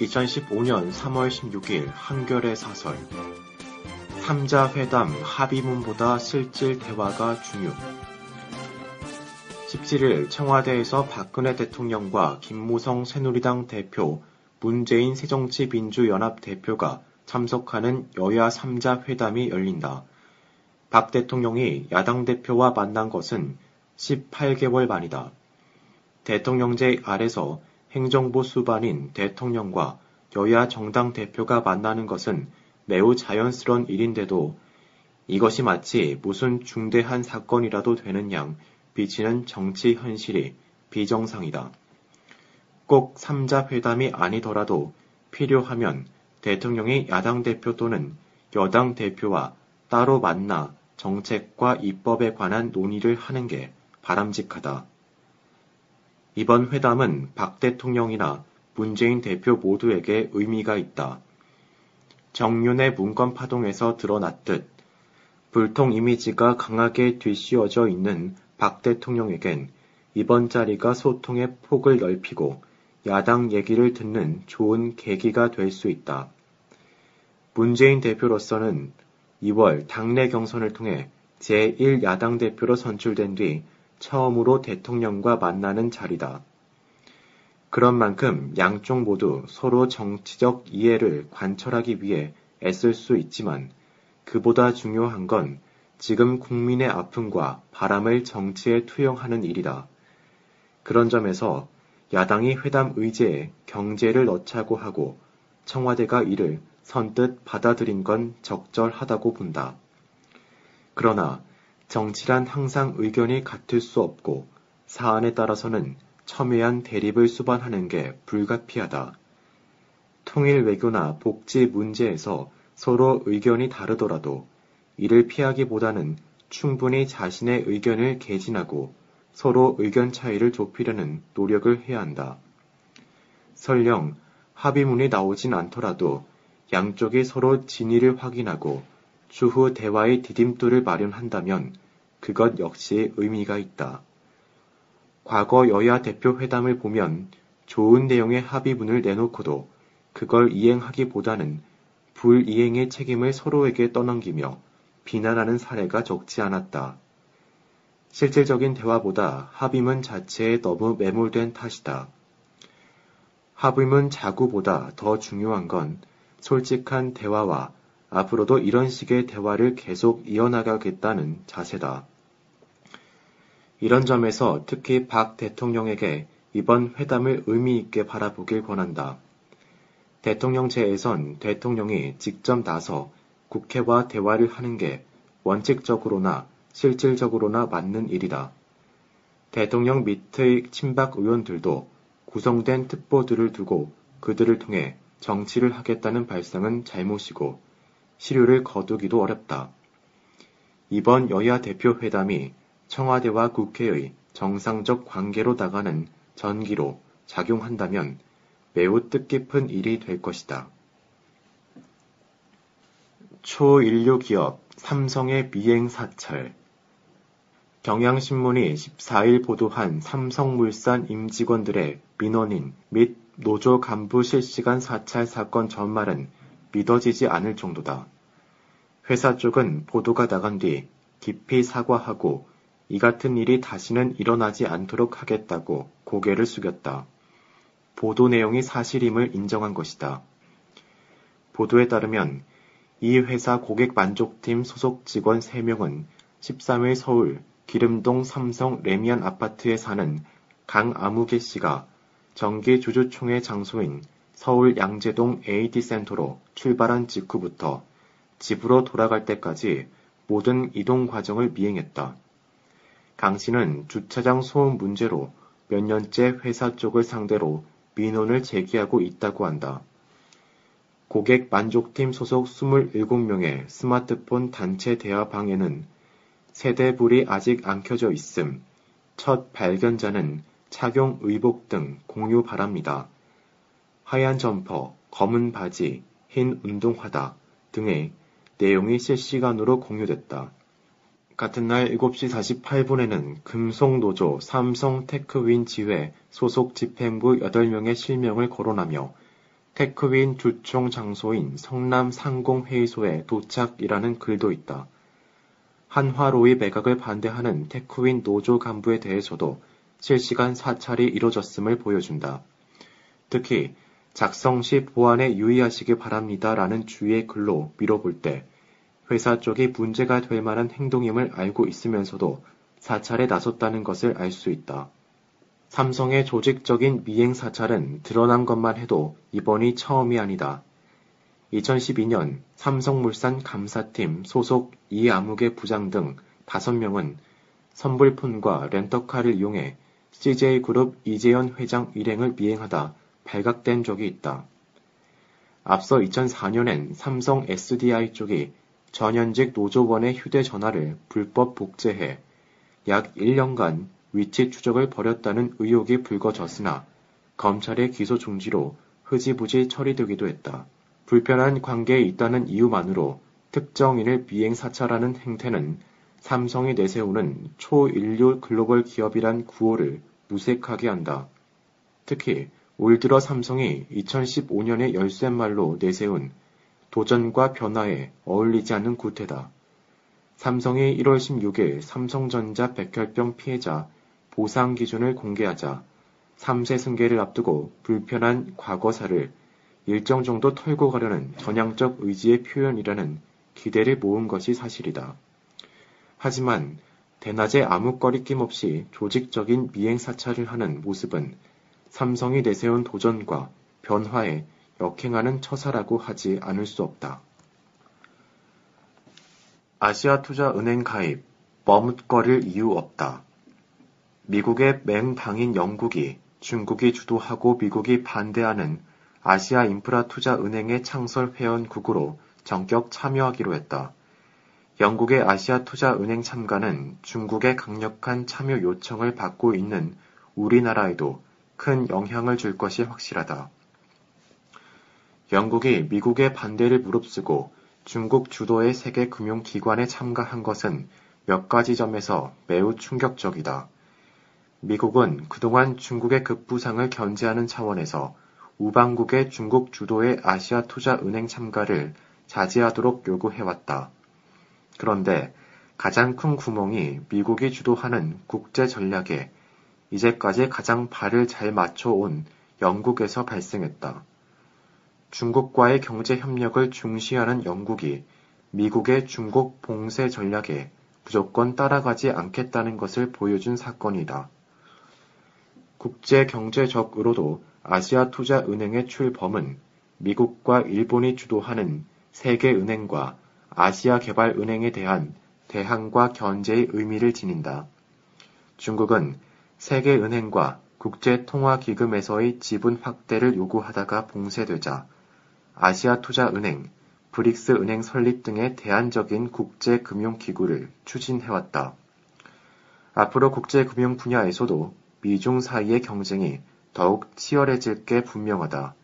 2015년 3월 16일 한겨레 사설 3자 회담 합의문보다 실질 대화가 중요 17일 청와대에서 박근혜 대통령과 김무성 새누리당 대표, 문재인 새정치민주연합 대표가 참석하는 여야 3자 회담이 열린다. 박 대통령이 야당 대표와 만난 것은 18개월 만이다. 대통령제 아래서 행정부 수반인 대통령과 여야 정당 대표가 만나는 것은 매우 자연스러운 일인데도 이것이 마치 무슨 중대한 사건이라도 되는 양 비치는 정치 현실이 비정상이다. 꼭 3자 회담이 아니더라도 필요하면 대통령이 야당 대표 또는 여당 대표와 따로 만나 정책과 입법에 관한 논의를 하는 게 바람직하다. 이번 회담은 박 대통령이나 문재인 대표 모두에게 의미가 있다. 정윤의 문건 파동에서 드러났듯 불통 이미지가 강하게 뒤씌워져 있는 박 대통령에겐 이번 자리가 소통의 폭을 넓히고 야당 얘기를 듣는 좋은 계기가 될 수 있다. 문재인 대표로서는 2월 당내 경선을 통해 제1야당 대표로 선출된 뒤 처음으로 대통령과 만나는 자리다. 그런 만큼 양쪽 모두 서로 정치적 이해를 관철하기 위해 애쓸 수 있지만 그보다 중요한 건 지금 국민의 아픔과 바람을 정치에 투영하는 일이다. 그런 점에서 야당이 회담 의제에 경제를 넣자고 하고 청와대가 이를 선뜻 받아들인 건 적절하다고 본다. 그러나 정치란 항상 의견이 같을 수 없고 사안에 따라서는 첨예한 대립을 수반하는 게 불가피하다. 통일 외교나 복지 문제에서 서로 의견이 다르더라도 이를 피하기보다는 충분히 자신의 의견을 개진하고 서로 의견 차이를 좁히려는 노력을 해야 한다. 설령 합의문이 나오진 않더라도 양쪽이 서로 진위를 확인하고 추후 대화의 디딤돌을 마련한다면 그것 역시 의미가 있다. 과거 여야 대표 회담을 보면 좋은 내용의 합의문을 내놓고도 그걸 이행하기보다는 불이행의 책임을 서로에게 떠넘기며 비난하는 사례가 적지 않았다. 실질적인 대화보다 합의문 자체에 너무 매몰된 탓이다. 합의문 자구보다 더 중요한 건 솔직한 대화와 앞으로도 이런 식의 대화를 계속 이어나가겠다는 자세다. 이런 점에서 특히 박 대통령에게 이번 회담을 의미 있게 바라보길 권한다. 대통령제에선 대통령이 직접 나서 국회와 대화를 하는 게 원칙적으로나 실질적으로나 맞는 일이다. 대통령 밑의 친박 의원들도 구성된 특보들을 두고 그들을 통해 정치를 하겠다는 발상은 잘못이고 시류를 거두기도 어렵다. 이번 여야 대표 회담이 청와대와 국회의 정상적 관계로 나가는 전기로 작용한다면 매우 뜻깊은 일이 될 것이다. 초인류 기업 삼성의 미행 사찰 경향신문이 14일 보도한 삼성물산 임직원들의 민원인 및 노조 간부 실시간 사찰 사건 전말은 믿어지지 않을 정도다. 회사 쪽은 보도가 나간 뒤 깊이 사과하고 이 같은 일이 다시는 일어나지 않도록 하겠다고 고개를 숙였다. 보도 내용이 사실임을 인정한 것이다. 보도에 따르면 이 회사 고객 만족팀 소속 직원 3명은 13일 서울 기름동 삼성 레미안 아파트에 사는 강아무개 씨가 정기 주주총회 장소인 서울 양재동 AD센터로 출발한 직후부터 집으로 돌아갈 때까지 모든 이동 과정을 미행했다. 강 씨는 주차장 소음 문제로 몇 년째 회사 쪽을 상대로 민원을 제기하고 있다고 한다. 고객 만족팀 소속 27명의 스마트폰 단체 대화방에는 세대불이 아직 안 켜져 있음, 첫 발견자는 착용 의복 등 공유 바랍니다. 하얀 점퍼, 검은 바지, 흰 운동화다 등의 내용이 실시간으로 공유됐다. 같은 날 7시 48분에는 금속노조 삼성 테크윈 지회 소속 집행부 8명의 실명을 거론하며 테크윈 주총 장소인 성남 상공회의소에 도착이라는 글도 있다. 한화로의 매각을 반대하는 테크윈 노조 간부에 대해서도 실시간 사찰이 이뤄졌음을 보여준다. 특히 작성 시 보안에 유의하시기 바랍니다 라는 주의의 글로 밀어볼 때 회사 쪽이 문제가 될 만한 행동임을 알고 있으면서도 사찰에 나섰다는 것을 알 수 있다. 삼성의 조직적인 미행 사찰은 드러난 것만 해도 이번이 처음이 아니다. 2012년 삼성물산 감사팀 소속 이아무개 부장 등 5명은 선불폰과 렌터카를 이용해 CJ그룹 이재현 회장 일행을 미행하다 발각된 적이 있다. 앞서 2004년엔 삼성 SDI 쪽이 전현직 노조원의 휴대전화를 불법 복제해 약 1년간 위치 추적을 벌였다는 의혹이 불거졌으나 검찰의 기소 중지로 흐지부지 처리되기도 했다. 불편한 관계에 있다는 이유만으로 특정인을 비행 사찰하는 행태는 삼성이 내세우는 초인류 글로벌 기업이란 구호를 무색하게 한다. 특히 올 들어 삼성이 2015년에 열쇠말로 내세운 도전과 변화에 어울리지 않는 구태다. 삼성이 1월 16일 삼성전자 백혈병 피해자 보상 기준을 공개하자 3세 승계를 앞두고 불편한 과거사를 일정 정도 털고 가려는 전향적 의지의 표현이라는 기대를 모은 것이 사실이다. 하지만 대낮에 아무 꺼리낌 없이 조직적인 미행 사찰을 하는 모습은 삼성이 내세운 도전과 변화에 역행하는 처사라고 하지 않을 수 없다. 아시아투자은행 가입, 머뭇거릴 이유 없다. 미국의 맹방인 영국이 중국이 주도하고 미국이 반대하는 아시아 인프라 투자 은행의 창설 회원국으로 전격 참여하기로 했다. 영국의 아시아 투자 은행 참가는 중국의 강력한 참여 요청을 받고 있는 우리나라에도 큰 영향을 줄 것이 확실하다. 영국이 미국의 반대를 무릅쓰고 중국 주도의 세계 금융기관에 참가한 것은 몇 가지 점에서 매우 충격적이다. 미국은 그동안 중국의 급부상을 견제하는 차원에서 우방국의 중국 주도의 아시아 투자 은행 참가를 자제하도록 요구해왔다. 그런데 가장 큰 구멍이 미국이 주도하는 국제 전략에 이제까지 가장 발을 잘 맞춰온 영국에서 발생했다. 중국과의 경제 협력을 중시하는 영국이 미국의 중국 봉쇄 전략에 무조건 따라가지 않겠다는 것을 보여준 사건이다. 국제 경제적으로도 아시아 투자 은행의 출범은 미국과 일본이 주도하는 세계은행과 아시아 개발은행에 대한 대항과 견제의 의미를 지닌다. 중국은 세계은행과 국제통화기금에서의 지분 확대를 요구하다가 봉쇄되자 아시아투자은행, 브릭스은행 설립 등의 대안적인 국제금융기구를 추진해왔다. 앞으로 국제금융 분야에서도 미중 사이의 경쟁이 더욱 치열해질 게 분명하다.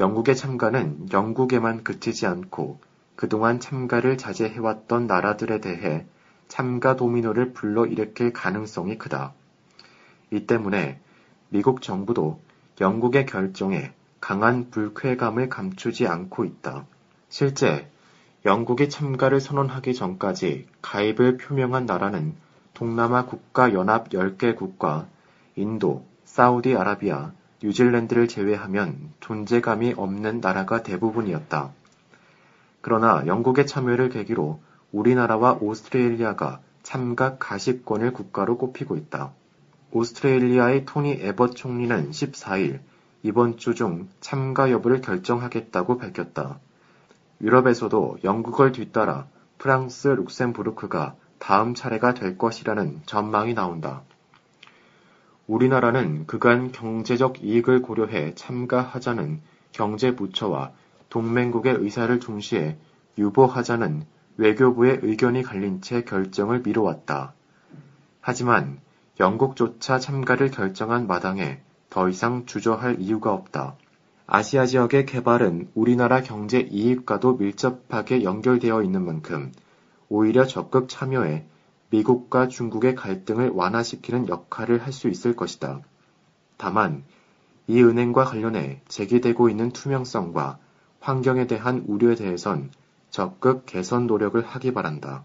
영국의 참가는 영국에만 그치지 않고 그동안 참가를 자제해왔던 나라들에 대해 참가 도미노를 불러일으킬 가능성이 크다. 이 때문에 미국 정부도 영국의 결정에 강한 불쾌감을 감추지 않고 있다. 실제 영국이 참가를 선언하기 전까지 가입을 표명한 나라는 동남아 국가 연합 10개 국과 인도, 사우디아라비아, 뉴질랜드를 제외하면 존재감이 없는 나라가 대부분이었다. 그러나 영국의 참여를 계기로 우리나라와 오스트레일리아가 참가 가시권을 국가로 꼽히고 있다. 오스트레일리아의 토니 에벗 총리는 14일 이번 주 중 참가 여부를 결정하겠다고 밝혔다. 유럽에서도 영국을 뒤따라 프랑스, 룩셈부르크가 다음 차례가 될 것이라는 전망이 나온다. 우리나라는 그간 경제적 이익을 고려해 참가하자는 경제부처와 동맹국의 의사를 중시해 유보하자는 외교부의 의견이 갈린 채 결정을 미뤄왔다. 하지만 영국조차 참가를 결정한 마당에 더 이상 주저할 이유가 없다. 아시아 지역의 개발은 우리나라 경제 이익과도 밀접하게 연결되어 있는 만큼 오히려 적극 참여해 미국과 중국의 갈등을 완화시키는 역할을 할 수 있을 것이다. 다만 이 은행과 관련해 제기되고 있는 투명성과 환경에 대한 우려에 대해선 적극 개선 노력을 하기 바란다.